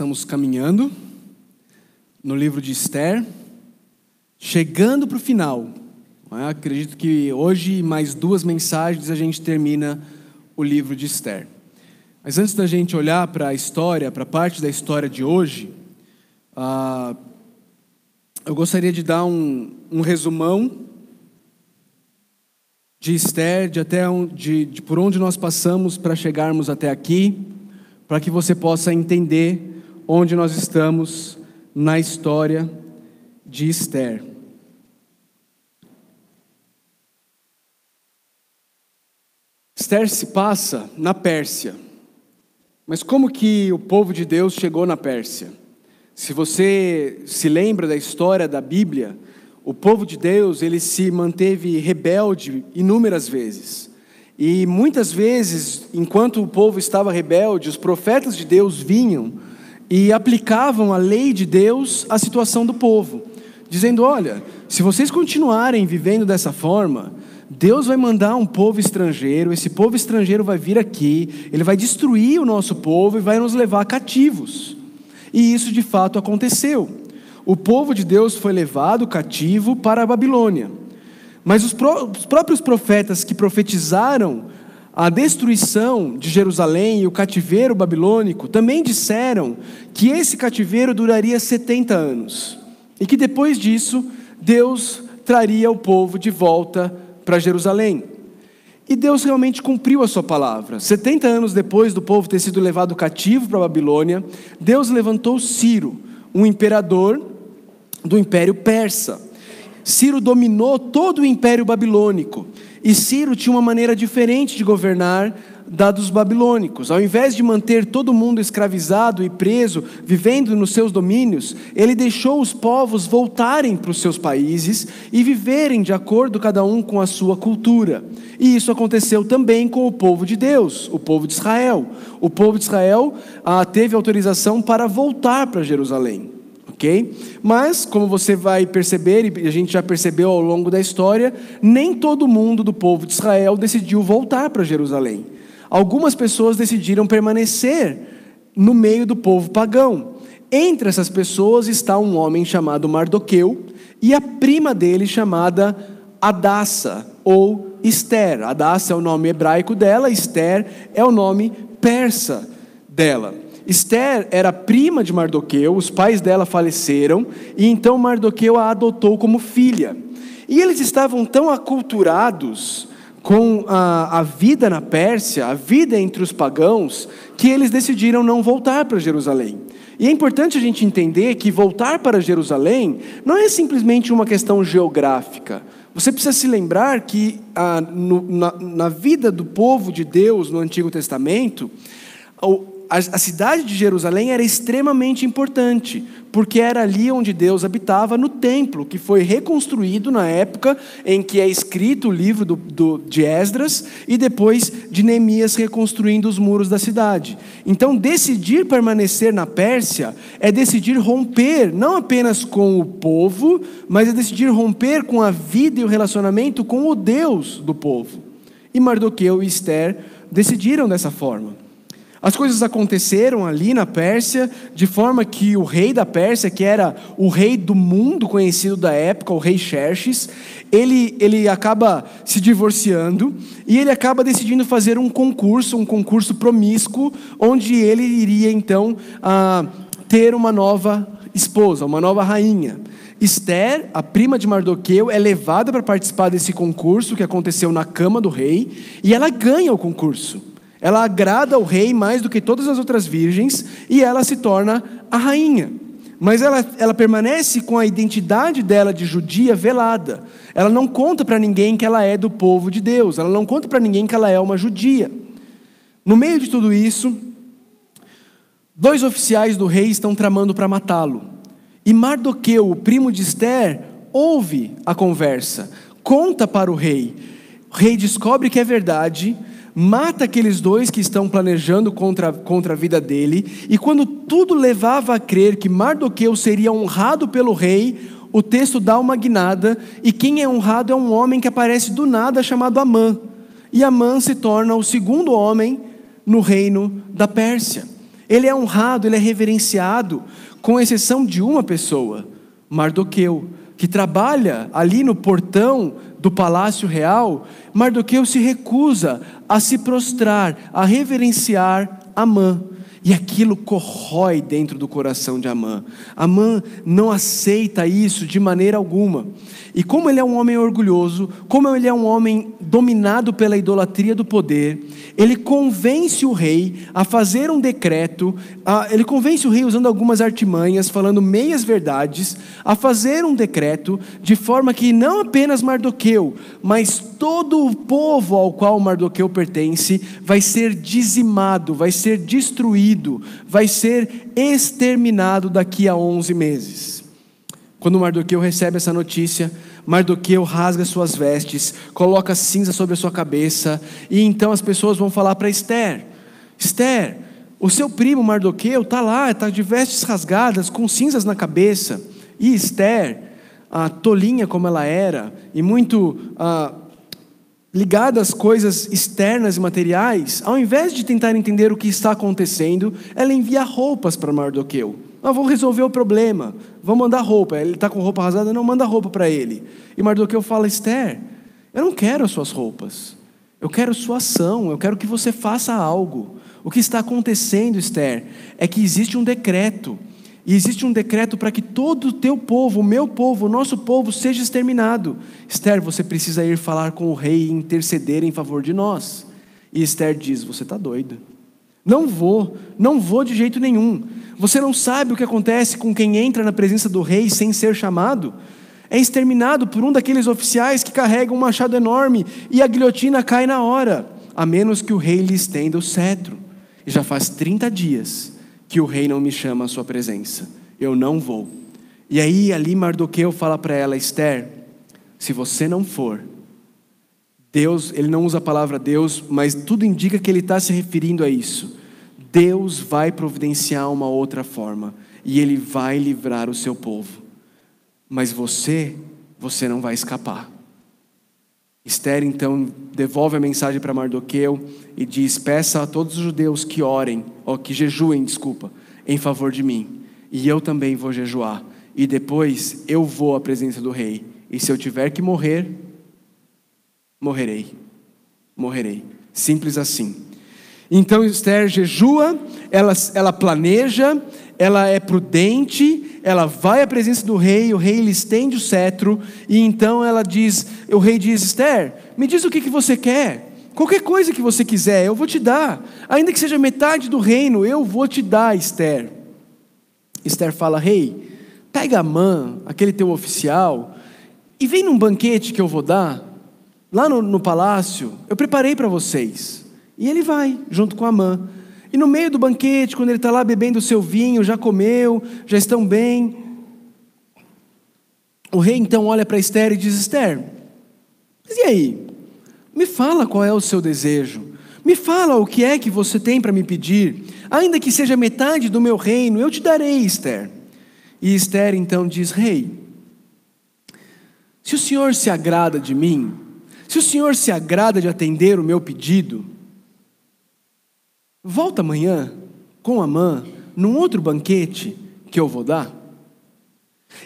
estamos caminhando no livro de Esther, chegando para o final. É? Acredito que hoje, mais duas mensagens, a gente termina o livro de Esther. Mas antes da gente olhar para a história, para a parte da história de hoje, ah, eu gostaria de dar um, um resumão de Esther, de até um, de, de por onde nós passamos para chegarmos até aqui, para que você possa entender onde nós estamos na história de Esther. Esther se passa na Pérsia. Mas como que o povo de Deus chegou na Pérsia? Se você se lembra da história da Bíblia, o povo de Deus, ele se manteve rebelde inúmeras vezes. E muitas vezes, enquanto o povo estava rebelde, os profetas de Deus vinham e aplicavam a lei de Deus à situação do povo, dizendo: olha, se vocês continuarem vivendo dessa forma, Deus vai mandar um povo estrangeiro, esse povo estrangeiro vai vir aqui, ele vai destruir o nosso povo e vai nos levar cativos. E isso de fato aconteceu. O povo de Deus foi levado cativo para a Babilônia. Mas os, pró os próprios profetas que profetizaram a destruição de Jerusalém e o cativeiro babilônico também disseram que esse cativeiro duraria 70 anos e que depois disso Deus traria o povo de volta para Jerusalém. E Deus realmente cumpriu a sua palavra. 70 anos depois do povo ter sido levado cativo para a Babilônia, Deus levantou Ciro, um imperador do Império Persa. Ciro dominou todo o Império Babilônico. E Ciro tinha uma maneira diferente de governar da dos babilônicos. Ao invés de manter todo mundo escravizado e preso, vivendo nos seus domínios, ele deixou os povos voltarem para os seus países e viverem de acordo cada um com a sua cultura. E isso aconteceu também com o povo de Deus, o povo de Israel. O povo de Israel ah, teve autorização para voltar para Jerusalém ok? Mas, como você vai perceber, e a gente já percebeu ao longo da história, nem todo mundo do povo de Israel decidiu voltar para Jerusalém. Algumas pessoas decidiram permanecer no meio do povo pagão. Entre essas pessoas está um homem chamado Mardoqueu e a prima dele chamada Adassa ou Esther. Adassa é o nome hebraico dela, Esther é o nome persa dela. Esther era prima de Mardoqueu, os pais dela faleceram, e então Mardoqueu a adotou como filha. E eles estavam tão aculturados com a, a vida na Pérsia, a vida entre os pagãos, que eles decidiram não voltar para Jerusalém. E é importante a gente entender que voltar para Jerusalém não é simplesmente uma questão geográfica. Você precisa se lembrar que ah, no, na, na vida do povo de Deus no Antigo Testamento, a, a cidade de Jerusalém era extremamente importante, porque era ali onde Deus habitava, no templo, que foi reconstruído na época em que é escrito o livro do, do, de Esdras e depois de Neemias reconstruindo os muros da cidade. Então, decidir permanecer na Pérsia é decidir romper não apenas com o povo, mas é decidir romper com a vida e o relacionamento com o Deus do povo. E Mardoqueu e Esther decidiram dessa forma. As coisas aconteceram ali na Pérsia, de forma que o rei da Pérsia, que era o rei do mundo conhecido da época, o rei Xerxes, ele, ele acaba se divorciando e ele acaba decidindo fazer um concurso, um concurso promíscuo, onde ele iria então ah, ter uma nova esposa, uma nova rainha. Esther, a prima de Mardoqueu, é levada para participar desse concurso que aconteceu na cama do rei e ela ganha o concurso. Ela agrada ao rei mais do que todas as outras virgens e ela se torna a rainha. Mas ela, ela permanece com a identidade dela de judia velada. Ela não conta para ninguém que ela é do povo de Deus. Ela não conta para ninguém que ela é uma judia. No meio de tudo isso, dois oficiais do rei estão tramando para matá-lo. E Mardoqueu, o primo de Esther, ouve a conversa, conta para o rei. O rei descobre que é verdade mata aqueles dois que estão planejando contra, contra a vida dele, e quando tudo levava a crer que Mardoqueu seria honrado pelo rei, o texto dá uma guinada, e quem é honrado é um homem que aparece do nada chamado Amã. E Amã se torna o segundo homem no reino da Pérsia. Ele é honrado, ele é reverenciado, com exceção de uma pessoa, Mardoqueu, que trabalha ali no portão do palácio real. Mardoqueu se recusa a se prostrar, a reverenciar Amã. E aquilo corrói dentro do coração de Amã. Amã não aceita isso de maneira alguma. E como ele é um homem orgulhoso, como ele é um homem dominado pela idolatria do poder, ele convence o rei a fazer um decreto, a, ele convence o rei usando algumas artimanhas, falando meias verdades, a fazer um decreto de forma que não apenas Mardoqueu, mas todo o povo ao qual Mardoqueu pertence vai ser dizimado, vai ser destruído, vai ser exterminado daqui a 11 meses. Quando Mardoqueu recebe essa notícia, Mardoqueu rasga suas vestes, coloca cinza sobre a sua cabeça, e então as pessoas vão falar para Esther: Esther, o seu primo Mardoqueu está lá, está de vestes rasgadas, com cinzas na cabeça. E Esther, a tolinha como ela era, e muito ah, ligada às coisas externas e materiais, ao invés de tentar entender o que está acontecendo, ela envia roupas para Mardoqueu. Nós vamos resolver o problema. Vamos mandar roupa. Ele está com roupa rasgada, não manda roupa para ele. E Mardoqueu fala: Esther, eu não quero as suas roupas. Eu quero sua ação. Eu quero que você faça algo. O que está acontecendo, Esther, é que existe um decreto. E existe um decreto para que todo o teu povo, o meu povo, o nosso povo, seja exterminado. Esther, você precisa ir falar com o rei e interceder em favor de nós. E Esther diz: Você está doida. Não vou, não vou de jeito nenhum. Você não sabe o que acontece com quem entra na presença do rei sem ser chamado? É exterminado por um daqueles oficiais que carrega um machado enorme e a guilhotina cai na hora, a menos que o rei lhe estenda o cetro. E já faz 30 dias que o rei não me chama à sua presença. Eu não vou. E aí ali Mardoqueu fala para ela, Esther, se você não for, Deus, ele não usa a palavra Deus, mas tudo indica que ele está se referindo a isso. Deus vai providenciar uma outra forma e ele vai livrar o seu povo. Mas você, você não vai escapar. Esther então devolve a mensagem para Mardoqueu e diz: Peça a todos os judeus que orem, ou que jejuem, desculpa, em favor de mim. E eu também vou jejuar. E depois eu vou à presença do rei. E se eu tiver que morrer, morrerei. Morrerei. Simples assim. Então Esther jejua, ela, ela planeja, ela é prudente, ela vai à presença do rei, o rei lhe estende o cetro, e então ela diz: o rei diz, Esther, me diz o que, que você quer. Qualquer coisa que você quiser, eu vou te dar. Ainda que seja metade do reino, eu vou te dar, Esther. Esther fala: Rei, pega a mãe, aquele teu oficial, e vem num banquete que eu vou dar lá no, no palácio, eu preparei para vocês. E ele vai, junto com a mãe. E no meio do banquete, quando ele está lá bebendo o seu vinho, já comeu, já estão bem. O rei então olha para Esther e diz: Esther, mas e aí? Me fala qual é o seu desejo. Me fala o que é que você tem para me pedir. Ainda que seja metade do meu reino, eu te darei, Esther. E Esther então diz: Rei, se o senhor se agrada de mim, se o Senhor se agrada de atender o meu pedido, volta amanhã com a mãe num outro banquete que eu vou dar.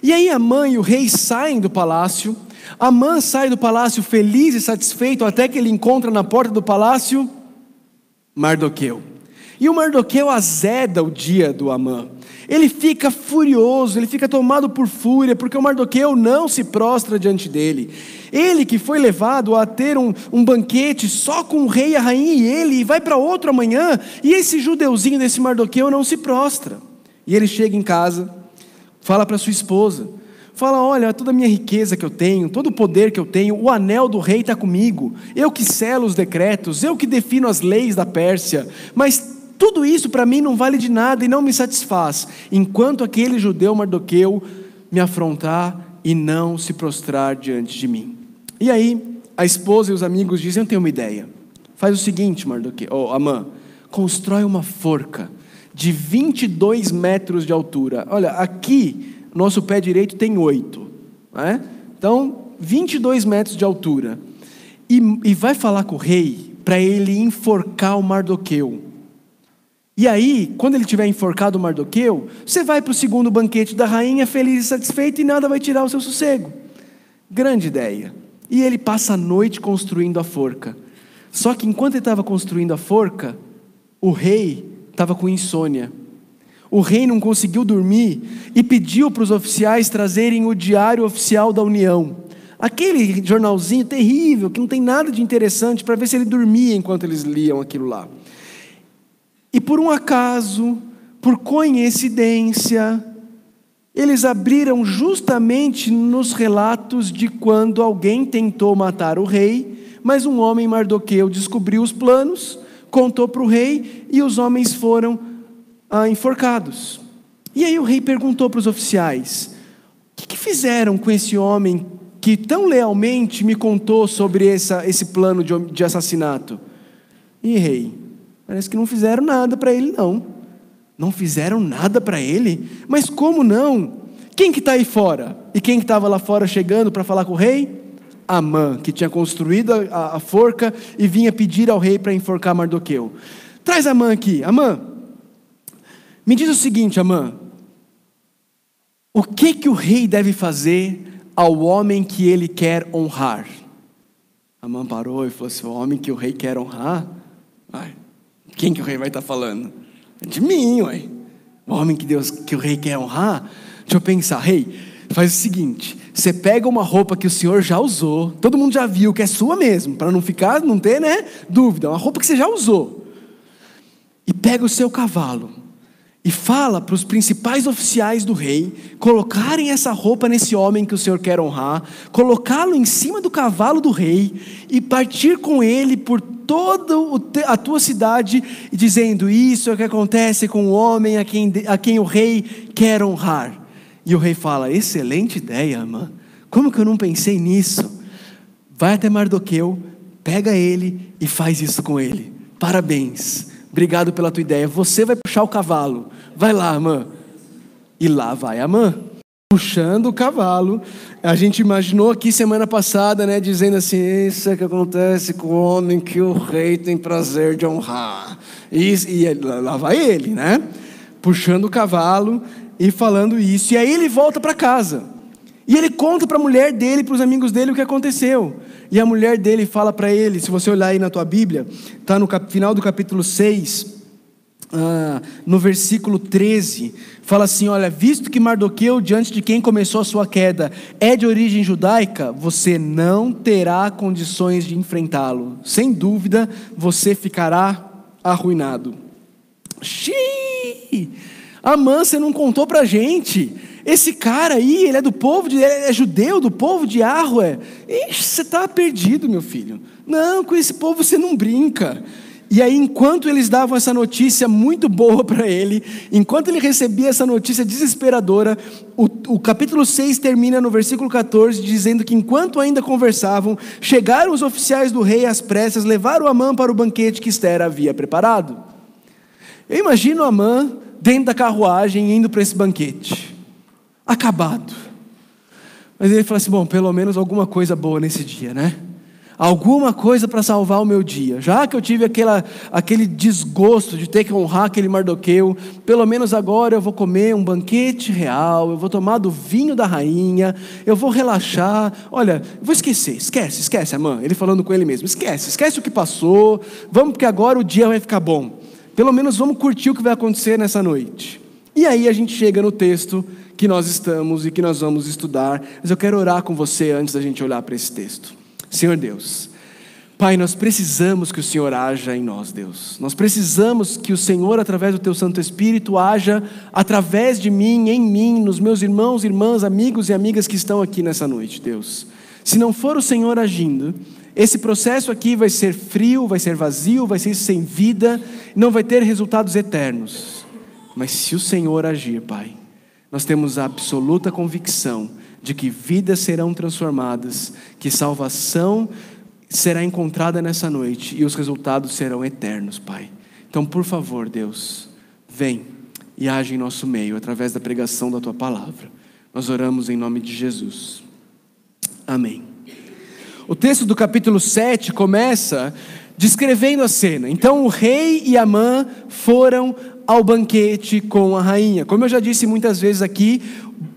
E aí a mãe e o rei saem do palácio. A mãe sai do palácio feliz e satisfeito até que ele encontra na porta do palácio Mardoqueu. E o Mardoqueu azeda o dia do Amã. Ele fica furioso, ele fica tomado por fúria, porque o Mardoqueu não se prostra diante dele. Ele que foi levado a ter um, um banquete só com o rei e a rainha e ele, e vai para outro amanhã, e esse judeuzinho desse Mardoqueu não se prostra. E ele chega em casa, fala para sua esposa, fala: Olha, toda a minha riqueza que eu tenho, todo o poder que eu tenho, o anel do rei está comigo, eu que selo os decretos, eu que defino as leis da Pérsia, mas tudo isso para mim não vale de nada e não me satisfaz, enquanto aquele judeu Mardoqueu me afrontar e não se prostrar diante de mim. E aí, a esposa e os amigos dizem: Eu tenho uma ideia. Faz o seguinte, Mardoqueu, oh, Amã, constrói uma forca de 22 metros de altura. Olha, aqui, nosso pé direito tem 8. Né? Então, 22 metros de altura. E, e vai falar com o rei para ele enforcar o Mardoqueu. E aí, quando ele tiver enforcado o Mardoqueu, você vai para o segundo banquete da rainha, feliz e satisfeito, e nada vai tirar o seu sossego. Grande ideia. E ele passa a noite construindo a forca. Só que enquanto ele estava construindo a forca, o rei estava com insônia. O rei não conseguiu dormir e pediu para os oficiais trazerem o diário oficial da União. Aquele jornalzinho terrível, que não tem nada de interessante, para ver se ele dormia enquanto eles liam aquilo lá. E por um acaso, por coincidência, eles abriram justamente nos relatos de quando alguém tentou matar o rei, mas um homem Mardoqueu descobriu os planos, contou para o rei e os homens foram ah, enforcados. E aí o rei perguntou para os oficiais: o que, que, fizeram com esse homem que tão lealmente me contou sobre essa, esse plano de, de assassinato? E rei, Parece que não fizeram nada para ele, não. Não fizeram nada para ele? Mas como não? Quem que está aí fora? E quem que estava lá fora chegando para falar com o rei? Amã, que tinha construído a, a forca e vinha pedir ao rei para enforcar Mardoqueu. Traz Amã aqui. Amã, me diz o seguinte, Amã. O que que o rei deve fazer ao homem que ele quer honrar? Amã parou e falou assim: o homem que o rei quer honrar? Vai, quem que o rei vai estar falando? De mim, ué. O homem que Deus, que o rei quer honrar. Deixa eu pensar, rei, faz o seguinte: você pega uma roupa que o senhor já usou, todo mundo já viu que é sua mesmo, para não ficar, não ter, né, dúvida, uma roupa que você já usou. E pega o seu cavalo e fala para os principais oficiais do rei colocarem essa roupa nesse homem que o Senhor quer honrar, colocá-lo em cima do cavalo do rei e partir com ele por toda a tua cidade, dizendo: Isso é o que acontece com o homem a quem, a quem o rei quer honrar. E o rei fala: Excelente ideia, irmã. Como que eu não pensei nisso? Vai até Mardoqueu, pega ele e faz isso com ele. Parabéns. Obrigado pela tua ideia. Você vai puxar o cavalo. Vai lá, Amã. E lá vai Amã. Puxando o cavalo. A gente imaginou aqui semana passada, né? Dizendo assim: Isso é que acontece com o homem que o rei tem prazer de honrar. E, e lá vai ele, né? Puxando o cavalo e falando isso. E aí ele volta para casa. E ele conta para a mulher dele, para os amigos dele, o que aconteceu. E a mulher dele fala para ele, se você olhar aí na tua Bíblia, está no final do capítulo 6, ah, no versículo 13, fala assim: Olha, visto que Mardoqueu, diante de quem começou a sua queda, é de origem judaica, você não terá condições de enfrentá-lo. Sem dúvida, você ficará arruinado. Xiii! Amã, você não contou para gente. Esse cara aí, ele é do povo, de, é judeu, do povo de Arrué. Ixi, você está perdido, meu filho. Não, com esse povo você não brinca. E aí, enquanto eles davam essa notícia muito boa para ele, enquanto ele recebia essa notícia desesperadora, o, o, capítulo 6 termina no versículo 14, dizendo que enquanto ainda conversavam, chegaram os oficiais do rei às pressas, levaram Amã para o banquete que Esther havia preparado. Eu imagino Amã dentro da carruagem indo para esse banquete acabado. Mas ele fala assim: bom, pelo menos alguma coisa boa nesse dia, né? Alguma coisa para salvar o meu dia. Já que eu tive aquela, aquele desgosto de ter que honrar aquele Mardoqueu, pelo menos agora eu vou comer um banquete real, eu vou tomar do vinho da rainha, eu vou relaxar. Olha, vou esquecer, esquece, esquece, mãe. Ele falando com ele mesmo: esquece, esquece o que passou, vamos, porque agora o dia vai ficar bom. Pelo menos vamos curtir o que vai acontecer nessa noite. E aí a gente chega no texto que nós estamos e que nós vamos estudar, mas eu quero orar com você antes da gente olhar para esse texto. Senhor Deus, Pai, nós precisamos que o Senhor haja em nós, Deus. Nós precisamos que o Senhor, através do Teu Santo Espírito, haja através de mim, em mim, nos meus irmãos, irmãs, amigos e amigas que estão aqui nessa noite, Deus. Se não for o Senhor agindo, esse processo aqui vai ser frio, vai ser vazio, vai ser sem vida, não vai ter resultados eternos. Mas se o Senhor agir, Pai, nós temos a absoluta convicção de que vidas serão transformadas, que salvação será encontrada nessa noite e os resultados serão eternos, Pai. Então, por favor, Deus, vem e age em nosso meio através da pregação da tua palavra. Nós oramos em nome de Jesus. Amém. O texto do capítulo 7 começa descrevendo a cena. Então o rei e Amã foram ao banquete com a rainha. Como eu já disse muitas vezes aqui,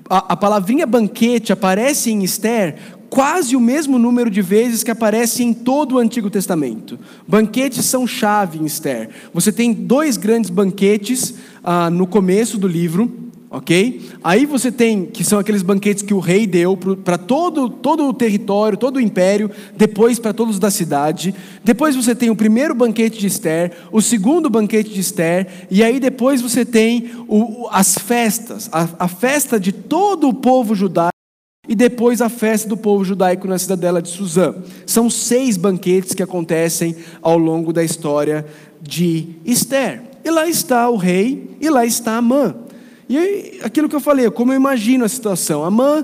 a, a palavrinha banquete aparece em Esther quase o mesmo número de vezes que aparece em todo o Antigo Testamento. Banquetes são chave em Esther. Você tem dois grandes banquetes ah, no começo do livro ok? Aí você tem, que são aqueles banquetes que o rei deu para todo, todo o território, todo o império, depois para todos da cidade. Depois você tem o primeiro banquete de Esther, o segundo banquete de Esther, e aí depois você tem o, as festas, a, a festa de todo o povo judaico. E depois a festa do povo judaico na cidadela de Suzã. São seis banquetes que acontecem ao longo da história de Esther. E lá está o rei, e lá está Amã. E aquilo que eu falei, como eu imagino a situação. A mãe,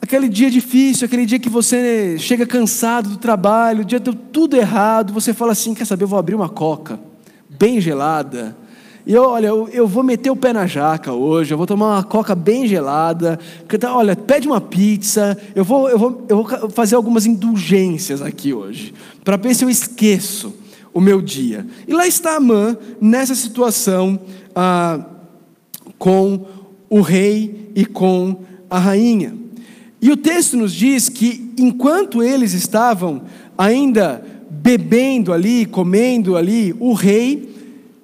aquele dia difícil, aquele dia que você chega cansado do trabalho, o dia deu tudo errado, você fala assim: quer saber, eu vou abrir uma coca, bem gelada. E olha, eu, eu, vou meter o pé na jaca hoje, eu vou tomar uma coca bem gelada. Tá, olha, pede uma pizza, eu vou, eu vou, eu vou fazer algumas indulgências aqui hoje, para ver se eu esqueço o meu dia. E lá está a mãe nessa situação. Ah, com o rei e com a rainha. E o texto nos diz que enquanto eles estavam ainda bebendo ali, comendo ali, o rei,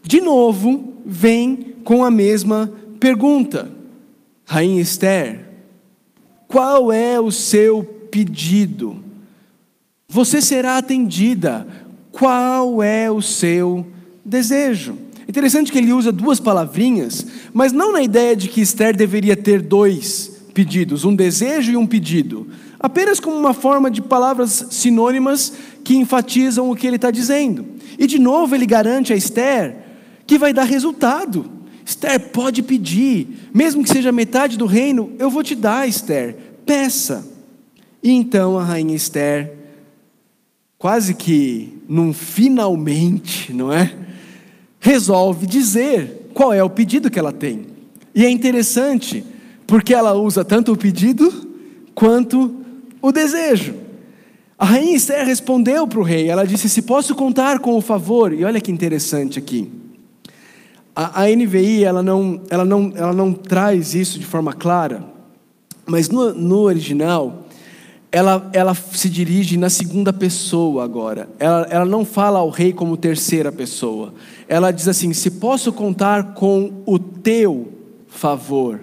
de novo, vem com a mesma pergunta: Rainha Esther, qual é o seu pedido? Você será atendida. Qual é o seu desejo? Interessante que ele usa duas palavrinhas, mas não na ideia de que Esther deveria ter dois pedidos, um desejo e um pedido, apenas como uma forma de palavras sinônimas que enfatizam o que ele está dizendo. E de novo ele garante a Esther que vai dar resultado. Esther pode pedir, mesmo que seja metade do reino, eu vou te dar, Esther, peça. E então a rainha Esther, quase que num finalmente, não é? Resolve dizer qual é o pedido que ela tem. E é interessante, porque ela usa tanto o pedido quanto o desejo. A rainha Esther respondeu para o rei, ela disse: Se posso contar com o favor, e olha que interessante aqui. A, a NVI ela não, ela, não, ela não traz isso de forma clara, mas no, no original, ela, ela se dirige na segunda pessoa agora. Ela, ela não fala ao rei como terceira pessoa. Ela diz assim: Se posso contar com o teu favor,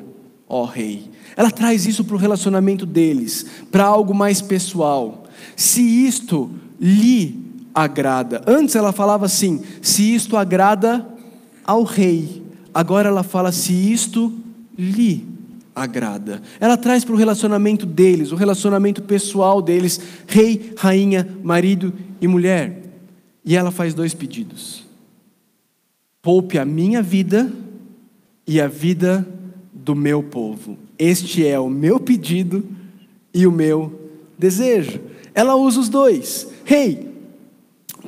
ó rei. Ela traz isso para o relacionamento deles, para algo mais pessoal. Se isto lhe agrada. Antes ela falava assim: se isto agrada ao rei. Agora ela fala: se isto lhe agrada. Ela traz para o relacionamento deles, o relacionamento pessoal deles, rei, rainha, marido e mulher. E ela faz dois pedidos: poupe a minha vida e a vida do meu povo. Este é o meu pedido e o meu desejo. Ela usa os dois. Rei,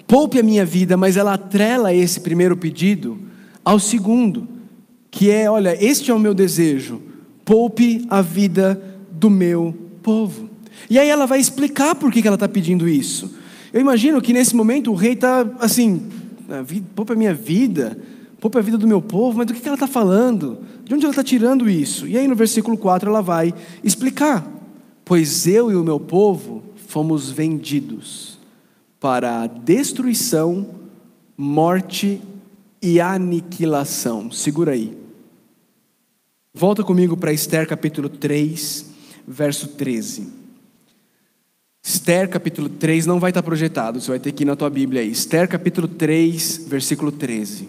poupe a minha vida, mas ela atrela esse primeiro pedido ao segundo, que é: olha, este é o meu desejo poupe a vida do meu povo. E aí ela vai explicar por que ela está pedindo isso. Eu imagino que nesse momento o rei está assim, poupe a minha vida, poupe a vida do meu povo, mas do que ela está falando? De onde ela está tirando isso? E aí no versículo 4 ela vai explicar: Pois eu e o meu povo fomos vendidos para a destruição, morte e aniquilação. Segura aí. Volta comigo para Esther capítulo 3, verso 13. Esther capítulo 3 não vai estar projetado, você vai ter que ir na tua Bíblia aí. Esther capítulo 3, versículo 13.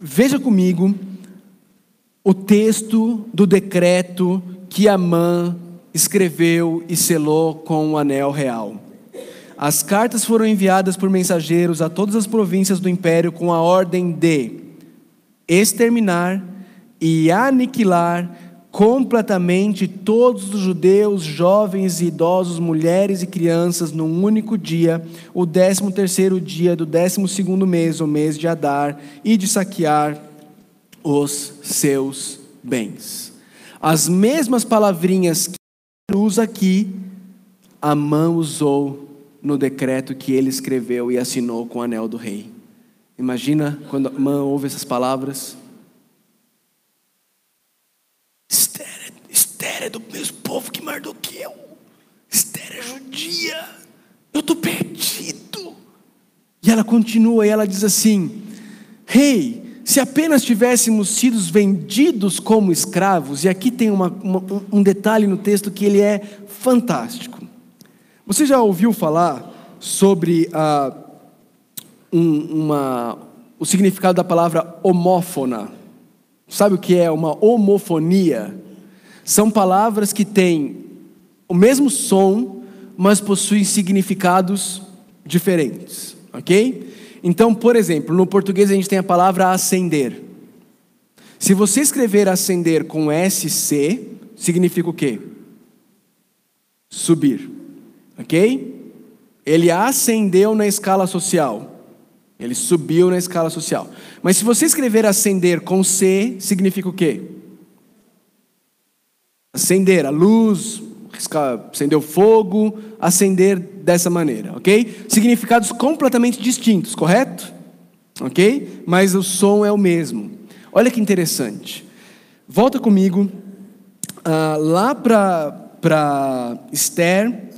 Veja comigo o texto do decreto que Amã escreveu e selou com o anel real. As cartas foram enviadas por mensageiros a todas as províncias do império com a ordem de exterminar e aniquilar completamente todos os judeus, jovens e idosos, mulheres e crianças, num único dia, o décimo terceiro dia do décimo segundo mês, o mês de Adar, e de saquear os seus bens. As mesmas palavrinhas que usa aqui, Amã usou no decreto que ele escreveu e assinou com o anel do rei. Imagina quando a mãe ouve essas palavras. Esther, Esther é do mesmo povo que Mardoqueu. Esther é judia. Eu estou perdido. E ela continua e ela diz assim: Rei, hey, se apenas tivéssemos sido vendidos como escravos, e aqui tem uma, uma, um detalhe no texto que ele é fantástico. Você já ouviu falar sobre a um, uma, o significado da palavra homófona. Sabe o que é uma homofonia? São palavras que têm o mesmo som, mas possuem significados diferentes, ok? Então, por exemplo, no português a gente tem a palavra acender. Se você escrever acender com SC, significa o quê? Subir, ok? Ele ascendeu na escala social. Ele subiu na escala social. Mas se você escrever acender com C, significa o quê? Acender a luz, acender o fogo, acender dessa maneira, ok? Significados completamente distintos, correto? Ok? Mas o som é o mesmo. Olha que interessante. Volta comigo uh, lá para Esther,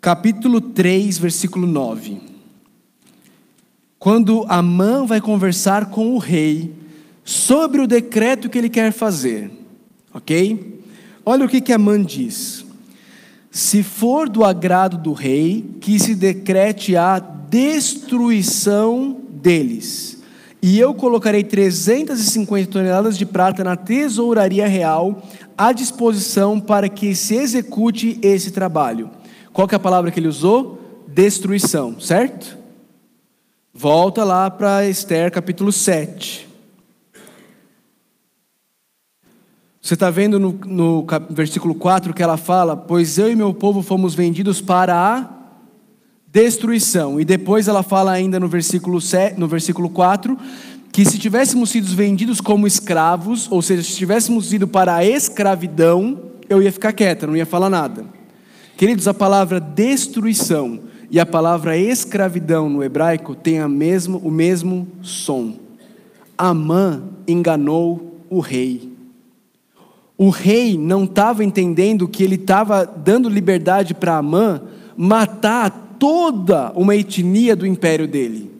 capítulo 3, versículo 9 quando Amã vai conversar com o rei sobre o decreto que ele quer fazer, ok? Olha o que, que Amã diz: se for do agrado do rei, que se decrete a destruição deles, e eu colocarei 350 toneladas de prata na tesouraria real à disposição para que se execute esse trabalho. Qual que é a palavra que ele usou? Destruição, certo? Volta lá para Esther capítulo 7. Você está vendo no, no versículo 4 que ela fala: Pois eu e meu povo fomos vendidos para a destruição. E depois ela fala ainda no versículo, 7, no versículo 4 que se tivéssemos sido vendidos como escravos, ou seja, se tivéssemos ido para a escravidão, eu ia ficar quieta, não ia falar nada. Queridos, a palavra destruição e a palavra escravidão no hebraico tem a mesmo, o mesmo som. Amã enganou o rei. O rei não estava entendendo que ele estava dando liberdade para Amã matar toda uma etnia do império dele.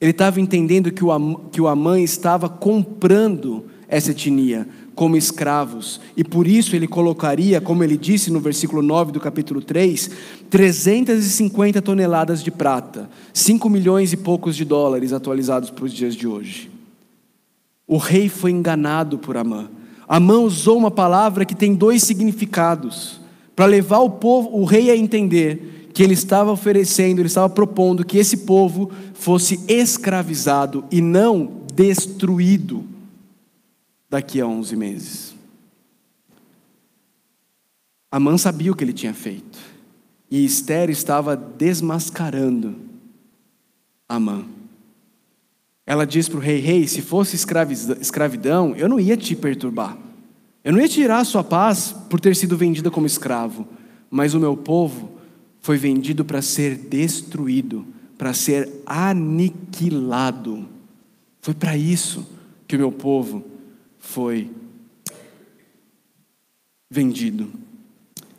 Ele estava entendendo que o, que o Amã estava comprando essa etnia, como escravos, e por isso ele colocaria, como ele disse no versículo 9 do capítulo 3, 350 toneladas de prata, 5 milhões e poucos de dólares atualizados para os dias de hoje. O rei foi enganado por Amã. Amã usou uma palavra que tem dois significados, para levar o povo, o rei a entender que ele estava oferecendo, ele estava propondo que esse povo fosse escravizado e não destruído daqui a 11 meses. Amã sabia o que ele tinha feito. E Esther estava desmascarando Amã. Ela diz para o rei: Rei, se fosse escravidão, eu não ia te perturbar. Eu não ia tirar a sua paz por ter sido vendida como escravo. Mas o meu povo foi vendido para ser destruído, para ser aniquilado. Foi para isso que o meu povo foi vendido.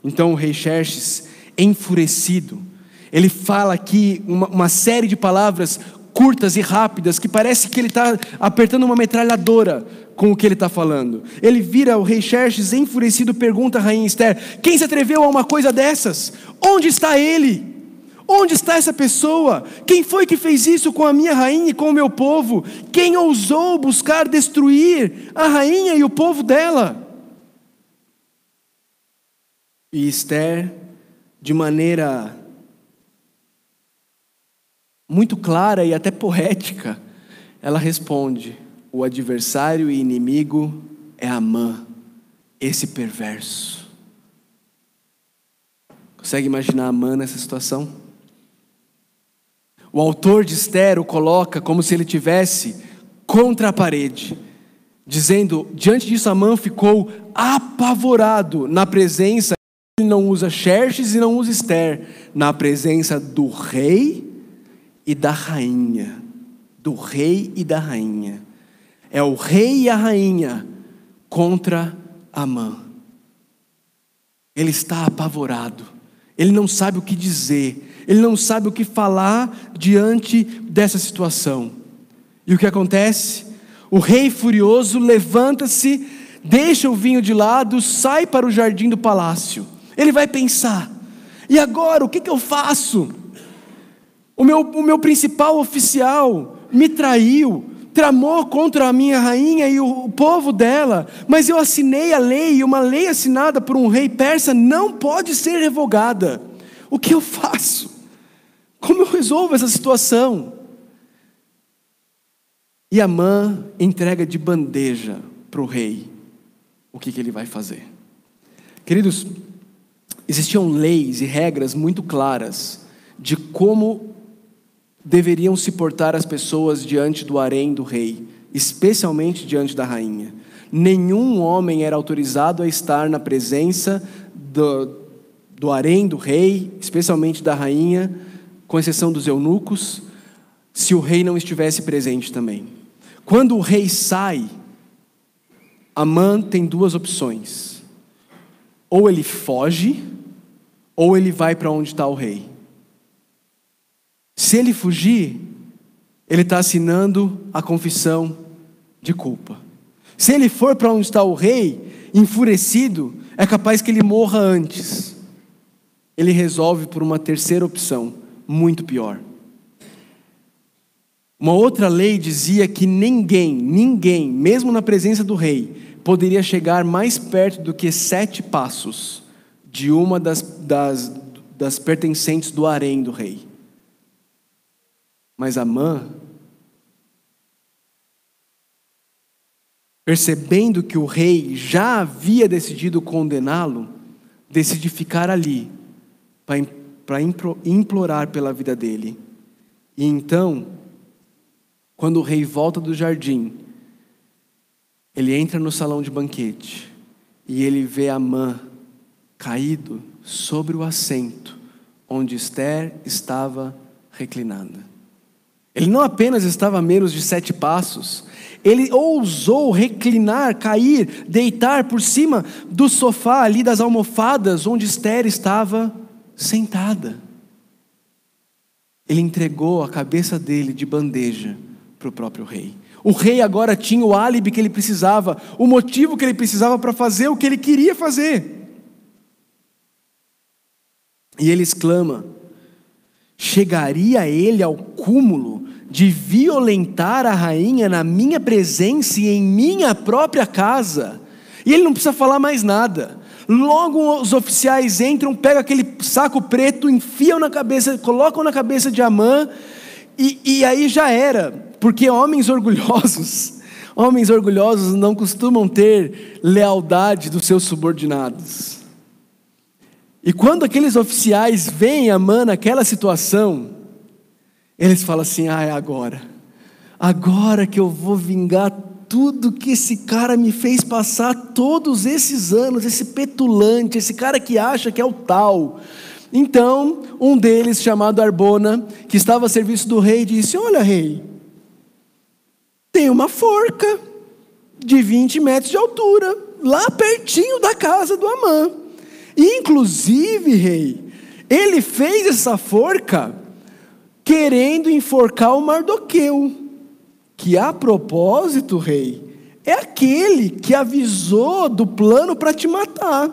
Então o rei Xerxes, enfurecido, ele fala aqui uma, uma série de palavras curtas e rápidas que parece que ele está apertando uma metralhadora com o que ele está falando. Ele vira o rei Xerxes enfurecido, pergunta à rainha Esther: Quem se atreveu a uma coisa dessas? Onde está ele? Onde está essa pessoa? Quem foi que fez isso com a minha rainha e com o meu povo? Quem ousou buscar destruir a rainha e o povo dela? E Esther, de maneira muito clara e até poética, ela responde: O adversário e inimigo é Amã, esse perverso. Consegue imaginar Amã nessa situação? O autor de Esther o coloca como se ele tivesse contra a parede, dizendo: diante disso, Amã ficou apavorado na presença ele não usa Xerxes e não usa Esther, na presença do rei e da rainha. Do rei e da rainha. É o rei e a rainha contra Amã. Ele está apavorado, ele não sabe o que dizer, ele não sabe o que falar diante dessa situação. E o que acontece? O rei furioso levanta-se, deixa o vinho de lado, sai para o jardim do palácio. Ele vai pensar: e agora o que, que eu faço? O meu, o meu principal oficial me traiu, tramou contra a minha rainha e o, o povo dela, mas eu assinei a lei, e uma lei assinada por um rei persa não pode ser revogada. O que eu faço? Como eu resolvo essa situação? E Amã entrega de bandeja para o rei o que, que ele vai fazer. Queridos, existiam leis e regras muito claras de como deveriam se portar as pessoas diante do harém do rei, especialmente diante da rainha. Nenhum homem era autorizado a estar na presença do, do harém do rei, especialmente da rainha, com exceção dos eunucos, se o rei não estivesse presente também. Quando o rei sai, Amã tem duas opções: ou ele foge, ou ele vai para onde está o rei. Se ele fugir, ele está assinando a confissão de culpa. Se ele for para onde está o rei, enfurecido, é capaz que ele morra antes. Ele resolve por uma terceira opção, muito pior. Uma outra lei dizia que ninguém, ninguém, mesmo na presença do rei, poderia chegar mais perto do que sete passos de uma das, das, das pertencentes do harém do rei. Mas Amã, percebendo que o rei já havia decidido condená-lo, decide ficar ali para implorar pela vida dele. E então, quando o rei volta do jardim, ele entra no salão de banquete e ele vê Amã caído sobre o assento onde Esther estava reclinada. Ele não apenas estava a menos de sete passos, ele ousou reclinar, cair, deitar por cima do sofá ali das almofadas onde Esther estava sentada. Ele entregou a cabeça dele de bandeja para o próprio rei. O rei agora tinha o álibi que ele precisava, o motivo que ele precisava para fazer o que ele queria fazer. E ele exclama: chegaria ele ao cúmulo de violentar a rainha na minha presença e em minha própria casa. E ele não precisa falar mais nada. Logo os oficiais entram, pegam aquele saco preto, enfiam na cabeça, colocam na cabeça de Amã, e, e aí já era, porque homens orgulhosos, homens orgulhosos não costumam ter lealdade dos seus subordinados. E quando aqueles oficiais veem Amã naquela situação, eles falam assim: ah, é agora. Agora que eu vou vingar tudo que esse cara me fez passar todos esses anos, esse petulante, esse cara que acha que é o tal. Então, um deles, chamado Arbona, que estava a serviço do rei, disse: Olha, rei, tem uma forca de 20 metros de altura, lá pertinho da casa do Amã. Inclusive, rei, ele fez essa forca querendo enforcar o Mardoqueu, que a propósito, rei, é aquele que avisou do plano para te matar.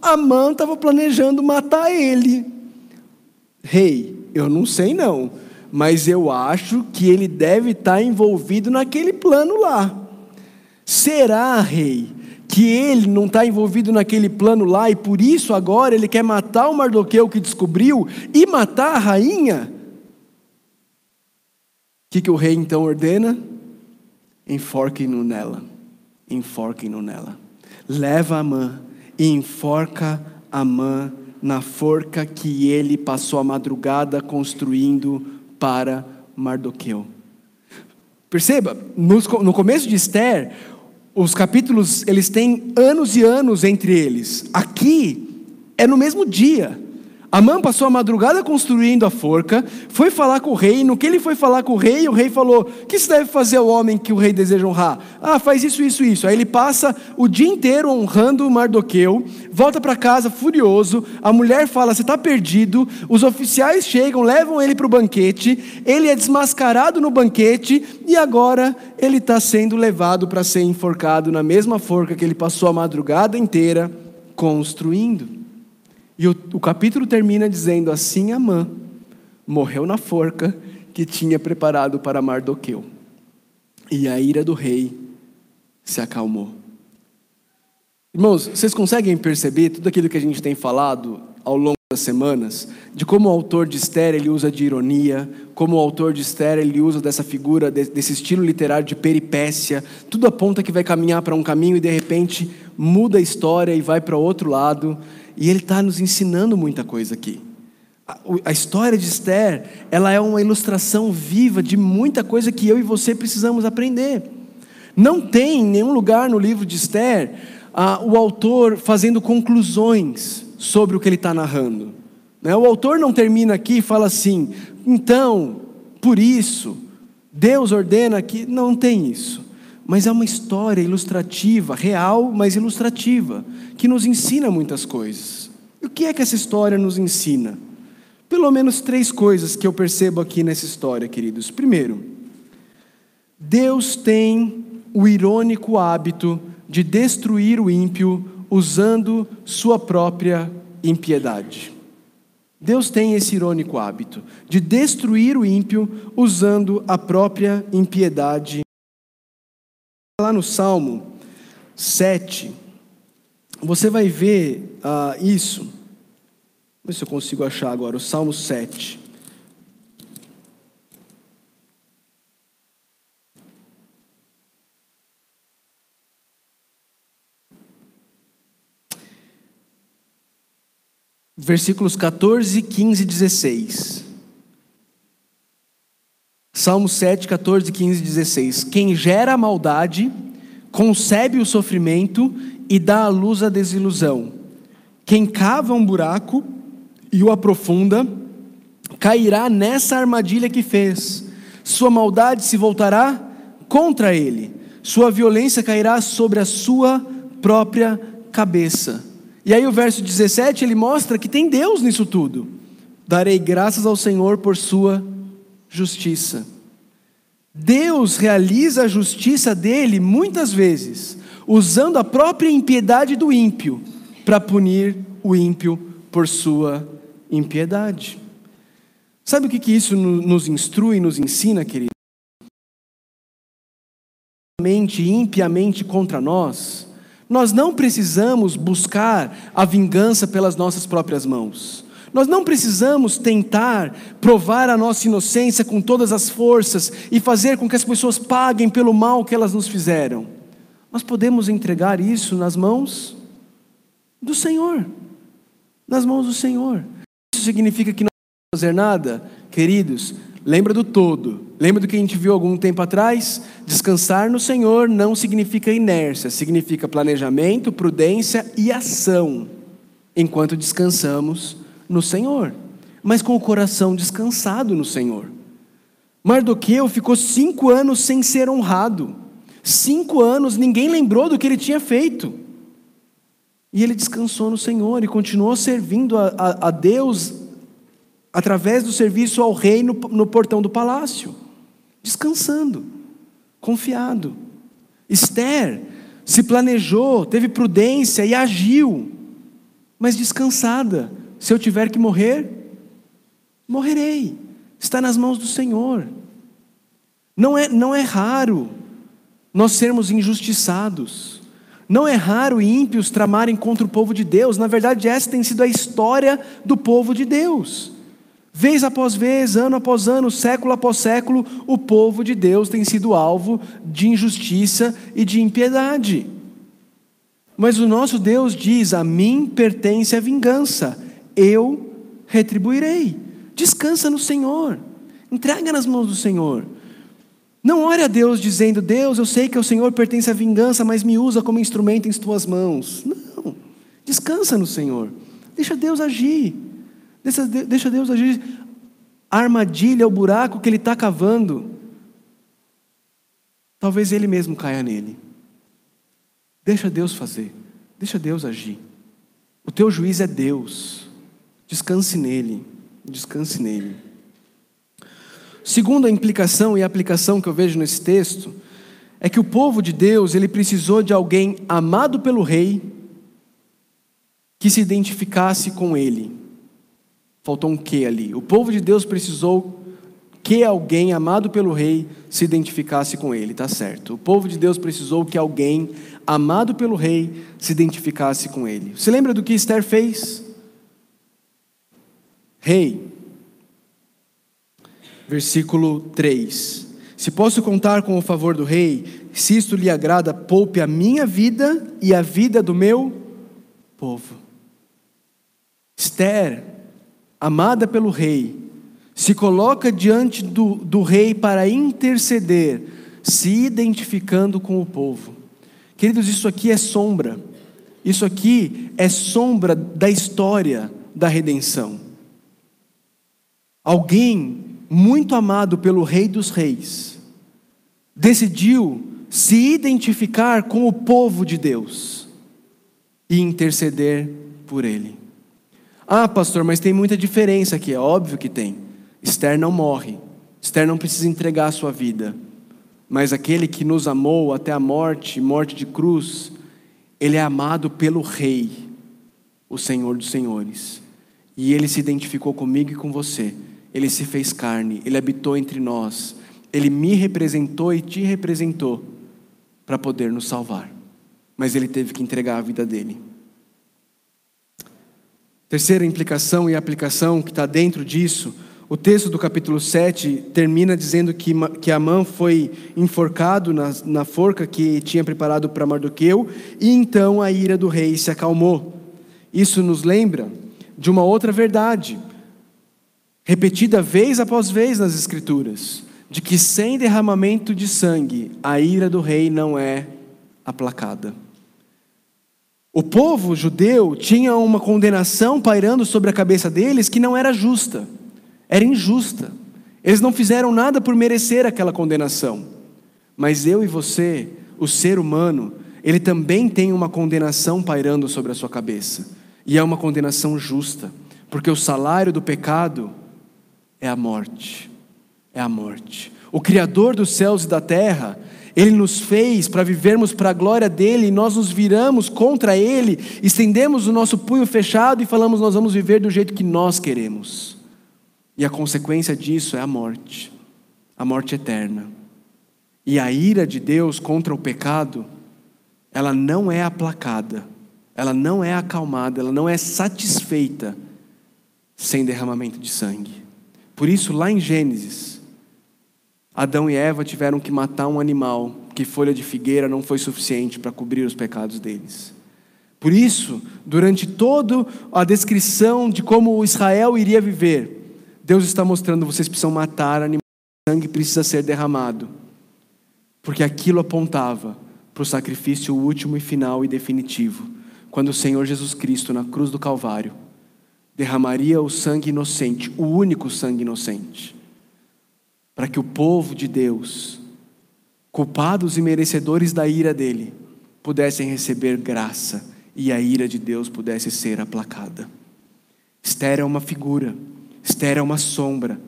Amã estava planejando matar ele. Rei, eu não sei não, mas eu acho que ele deve estar tá envolvido naquele plano lá. Será, rei, que ele não está envolvido naquele plano lá e por isso agora ele quer matar o Mardoqueu que descobriu e matar a rainha? Que, que o rei então ordena? Enforquem-no nela. Enforquem-no nela. Leva a mãe e enforca a mãe na forca que ele passou a madrugada construindo para Mardoqueu. Perceba, no começo de Esther, os capítulos eles têm anos e anos entre eles. Aqui é no mesmo dia. Amã passou a madrugada construindo a forca, foi falar com o rei. No que ele foi falar com o rei, o rei falou: O que se deve fazer ao homem que o rei deseja honrar? Ah, faz isso, isso, isso. Aí ele passa o dia inteiro honrando Mardoqueu, volta para casa furioso. A mulher fala: Você está perdido. Os oficiais chegam, levam ele para o banquete. Ele é desmascarado no banquete e agora ele está sendo levado para ser enforcado na mesma forca que ele passou a madrugada inteira construindo. E o, o capítulo termina dizendo: Assim Amã morreu na forca que tinha preparado para Mardoqueu. E a ira do rei se acalmou. Irmãos, vocês conseguem perceber tudo aquilo que a gente tem falado ao longo das semanas, de como o autor de Esther ele usa de ironia, como o autor de Esther ele usa dessa figura, desse estilo literário de peripécia, tudo aponta que vai caminhar para um caminho e de repente muda a história e vai para outro lado. E ele está nos ensinando muita coisa aqui. A história de Esther, ela é uma ilustração viva de muita coisa que eu e você precisamos aprender. Não tem em nenhum lugar no livro de Esther o autor fazendo conclusões sobre o que ele está narrando. Né? O autor não termina aqui e fala assim, então, por isso, Deus ordena que. Não tem isso mas é uma história ilustrativa, real, mas ilustrativa, que nos ensina muitas coisas. E o que é que essa história nos ensina? Pelo menos três coisas que eu percebo aqui nessa história, queridos. Primeiro, Deus tem o irônico hábito de destruir o ímpio usando sua própria impiedade. Deus tem esse irônico hábito de destruir o ímpio usando a própria impiedade Lá no Salmo 7, você vai ver uh, isso. Vamos ver se eu consigo achar agora, o Salmo 7. Versículos 14, 15 e 16. Salmo 7, 14, 15 e 16. Quem gera a maldade, concebe o sofrimento e dá à luz a desilusão. Quem cava um buraco e o aprofunda, cairá nessa armadilha que fez. Sua maldade se voltará contra ele, sua violência cairá sobre a sua própria cabeça. E aí o verso 17 ele mostra que tem Deus nisso tudo. Darei graças ao Senhor por sua justiça. Deus realiza a justiça dele muitas vezes, usando a própria impiedade do ímpio para punir o ímpio por sua impiedade. Sabe o que, que isso nos instrui, nos ensina, querido? impiamente contra nós, nós não precisamos buscar a vingança pelas nossas próprias mãos. Nós não precisamos tentar provar a nossa inocência com todas as forças e fazer com que as pessoas paguem pelo mal que elas nos fizeram. Nós podemos entregar isso nas mãos do Senhor. Nas mãos do Senhor. Isso significa que não vamos fazer nada? Queridos, lembra do todo. Lembra do que a gente viu algum tempo atrás? Descansar no Senhor não significa inércia, significa planejamento, prudência e ação. Enquanto descansamos no Senhor, mas com o coração descansado no Senhor. Mardoqueu ficou cinco anos sem ser honrado. Cinco anos, ninguém lembrou do que ele tinha feito. E ele descansou no Senhor e continuou servindo a, a, a Deus através do serviço ao rei no, no portão do palácio. Descansando, confiado. Esther se planejou, teve prudência e agiu, mas descansada, se eu tiver que morrer, morrerei. Está nas mãos do Senhor. Não é, não é raro nós sermos injustiçados. Não é raro ímpios tramarem contra o povo de Deus. Na verdade, essa tem sido a história do povo de Deus. Vez após vez, ano após ano, século após século, o povo de Deus tem sido alvo de injustiça e de impiedade. Mas o nosso Deus diz: A mim pertence a vingança, eu retribuirei. Descansa no Senhor, entrega nas mãos do Senhor. Não ore a Deus dizendo: Deus, eu sei que o Senhor pertence à vingança, mas me usa como instrumento em tuas mãos. Não, descansa no Senhor. Deixa Deus agir. Deixa, deixa Deus agir. A armadilha, o buraco que ele está cavando, talvez ele mesmo caia nele. Deixa Deus fazer. Deixa Deus agir. O teu juiz é Deus. Descanse nele. Descanse nele. Segunda implicação e aplicação que eu vejo nesse texto é que o povo de Deus, ele precisou de alguém amado pelo rei que se identificasse com ele. Faltou um que ali. O povo de Deus precisou que alguém amado pelo rei se identificasse com ele, tá certo. O povo de Deus precisou que alguém amado pelo rei se identificasse com ele. Você lembra do que Esther fez? Rei, versículo 3. Se posso contar com o favor do rei, se isto lhe agrada, poupe a minha vida e a vida do meu povo. Esther, amada pelo rei, se coloca diante do, do rei para interceder, se identificando com o povo. Queridos, isso aqui é sombra, isso aqui é sombra da história da redenção. Alguém muito amado pelo Rei dos Reis, decidiu se identificar com o povo de Deus e interceder por ele. Ah, pastor, mas tem muita diferença aqui. É óbvio que tem. Esther não morre. Esther não precisa entregar a sua vida. Mas aquele que nos amou até a morte, morte de cruz, ele é amado pelo Rei, o Senhor dos Senhores. E ele se identificou comigo e com você ele se fez carne, ele habitou entre nós, ele me representou e te representou para poder nos salvar. Mas ele teve que entregar a vida dele. Terceira implicação e aplicação que está dentro disso, o texto do capítulo 7 termina dizendo que, que Amã foi enforcado na, na forca que tinha preparado para Mardoqueu, e então a ira do rei se acalmou. Isso nos lembra de uma outra verdade repetida vez após vez nas Escrituras, de que sem derramamento de sangue a ira do rei não é aplacada. O povo judeu tinha uma condenação pairando sobre a cabeça deles que não era justa, era injusta. Eles não fizeram nada por merecer aquela condenação. Mas eu e você, o ser humano, ele também tem uma condenação pairando sobre a sua cabeça. E é uma condenação justa, porque o salário do pecado é a morte. É a morte. O Criador dos céus e da terra, Ele nos fez para vivermos para a glória dEle, e nós nos viramos contra Ele, estendemos o nosso punho fechado e falamos: nós vamos viver do jeito que nós queremos. E a consequência disso é a morte, a morte eterna. E a ira de Deus contra o pecado, ela não é aplacada, ela não é acalmada, ela não é satisfeita sem derramamento de sangue. Por isso, lá em Gênesis, Adão e Eva tiveram que matar um animal, porque folha de figueira não foi suficiente para cobrir os pecados deles. Por isso, durante toda a descrição de como Israel iria viver, Deus está mostrando: vocês precisam matar animais, sangue precisa ser derramado, porque aquilo apontava para o sacrifício último e final e definitivo, quando o Senhor Jesus Cristo, na cruz do Calvário, derramaria o sangue inocente, o único sangue inocente, para que o povo de Deus, culpados e merecedores da ira dele, pudessem receber graça e a ira de Deus pudesse ser aplacada. Esther é uma figura, Esther é uma sombra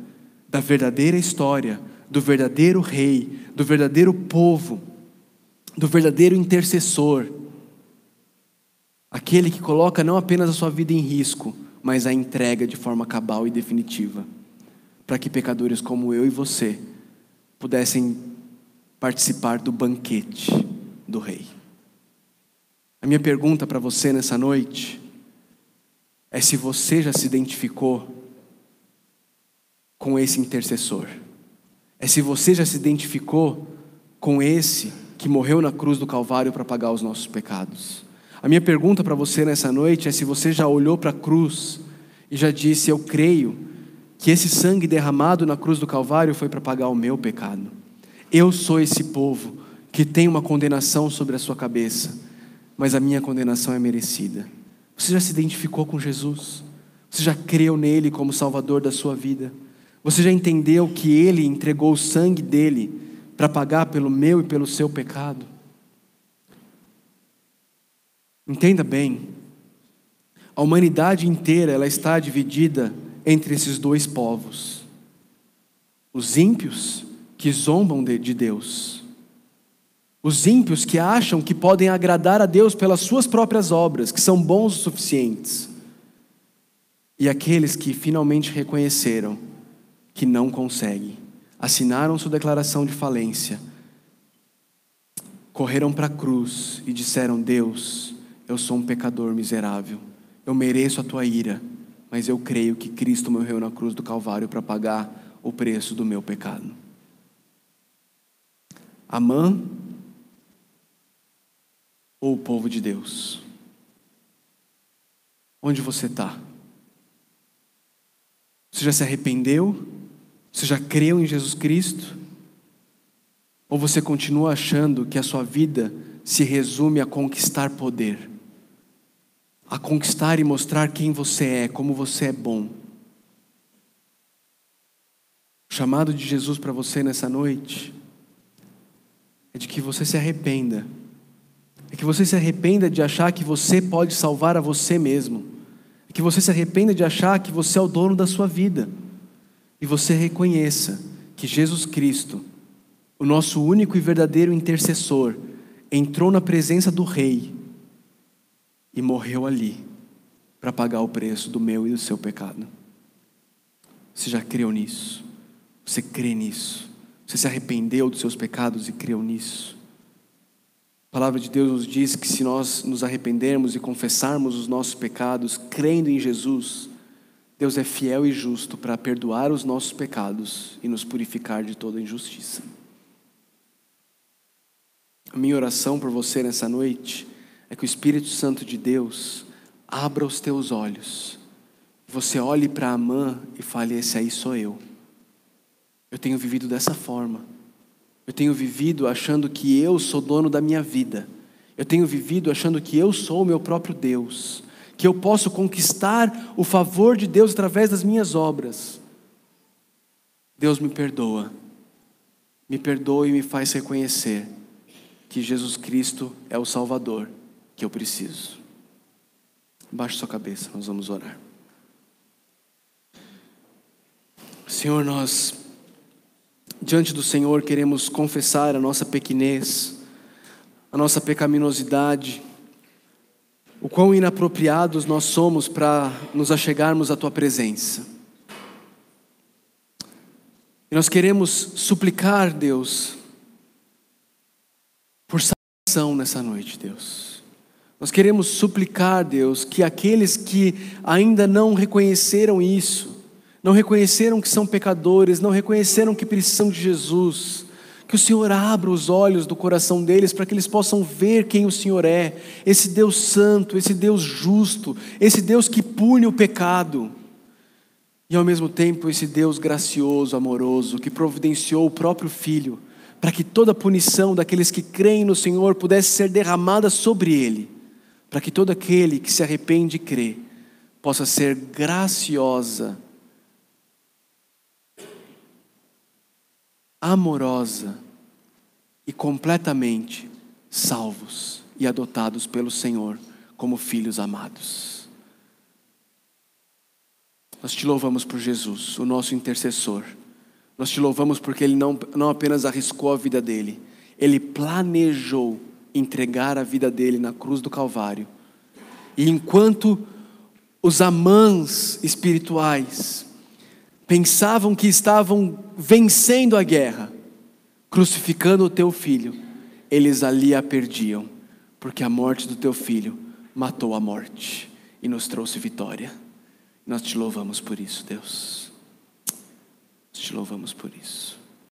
da verdadeira história, do verdadeiro rei, do verdadeiro povo, do verdadeiro intercessor, aquele que coloca não apenas a sua vida em risco, mas a entrega de forma cabal e definitiva, para que pecadores como eu e você pudessem participar do banquete do Rei. A minha pergunta para você nessa noite é se você já se identificou com esse intercessor, é se você já se identificou com esse que morreu na cruz do Calvário para pagar os nossos pecados. A minha pergunta para você nessa noite é se você já olhou para a cruz e já disse: Eu creio que esse sangue derramado na cruz do Calvário foi para pagar o meu pecado. Eu sou esse povo que tem uma condenação sobre a sua cabeça, mas a minha condenação é merecida. Você já se identificou com Jesus? Você já creu nele como Salvador da sua vida? Você já entendeu que ele entregou o sangue dele para pagar pelo meu e pelo seu pecado? Entenda bem, a humanidade inteira ela está dividida entre esses dois povos: os ímpios que zombam de, de Deus, os ímpios que acham que podem agradar a Deus pelas suas próprias obras, que são bons o suficientes, e aqueles que finalmente reconheceram que não conseguem, assinaram sua declaração de falência, correram para a cruz e disseram: Deus, eu sou um pecador miserável, eu mereço a tua ira, mas eu creio que Cristo morreu na cruz do Calvário para pagar o preço do meu pecado. Amã ou o povo de Deus? Onde você está? Você já se arrependeu? Você já creu em Jesus Cristo? Ou você continua achando que a sua vida se resume a conquistar poder? A conquistar e mostrar quem você é, como você é bom? O chamado de Jesus para você nessa noite é de que você se arrependa é que você se arrependa de achar que você pode salvar a você mesmo. É que você se arrependa de achar que você é o dono da sua vida. E você reconheça que Jesus Cristo, o nosso único e verdadeiro intercessor, entrou na presença do Rei e morreu ali para pagar o preço do meu e do seu pecado. Você já creu nisso? Você crê nisso? Você se arrependeu dos seus pecados e creu nisso? A palavra de Deus nos diz que se nós nos arrependermos e confessarmos os nossos pecados, crendo em Jesus, Deus é fiel e justo para perdoar os nossos pecados e nos purificar de toda injustiça. A minha oração por você nessa noite é que o Espírito Santo de Deus abra os teus olhos. Você olhe para Amã e fale: Esse aí sou eu. Eu tenho vivido dessa forma. Eu tenho vivido achando que eu sou dono da minha vida. Eu tenho vivido achando que eu sou o meu próprio Deus, que eu posso conquistar o favor de Deus através das minhas obras. Deus me perdoa, me perdoa e me faz reconhecer que Jesus Cristo é o Salvador que eu preciso. Baixe sua cabeça, nós vamos orar. Senhor, nós diante do Senhor queremos confessar a nossa pequenez, a nossa pecaminosidade, o quão inapropriados nós somos para nos achegarmos à tua presença. E nós queremos suplicar, Deus, por salvação nessa noite, Deus. Nós queremos suplicar, Deus, que aqueles que ainda não reconheceram isso, não reconheceram que são pecadores, não reconheceram que precisam de Jesus. Que o Senhor abra os olhos do coração deles para que eles possam ver quem o Senhor é, esse Deus santo, esse Deus justo, esse Deus que pune o pecado. E ao mesmo tempo, esse Deus gracioso, amoroso, que providenciou o próprio Filho, para que toda a punição daqueles que creem no Senhor pudesse ser derramada sobre ele, para que todo aquele que se arrepende e crê possa ser graciosa amorosa e completamente salvos e adotados pelo Senhor como filhos amados. Nós te louvamos por Jesus, o nosso intercessor. Nós te louvamos porque ele não, não apenas arriscou a vida dele, ele planejou entregar a vida dele na cruz do Calvário. E enquanto os amãs espirituais pensavam que estavam vencendo a guerra, crucificando o teu filho, eles ali a perdiam, porque a morte do teu filho matou a morte e nos trouxe vitória. Nós te louvamos por isso, Deus. Nós te louvamos por isso.